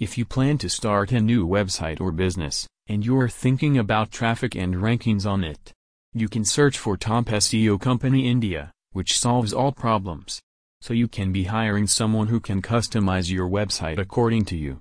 If you plan to start a new website or business, and you're thinking about traffic and rankings on it, you can search for Top SEO Company India, which solves all problems. So you can be hiring someone who can customize your website according to you.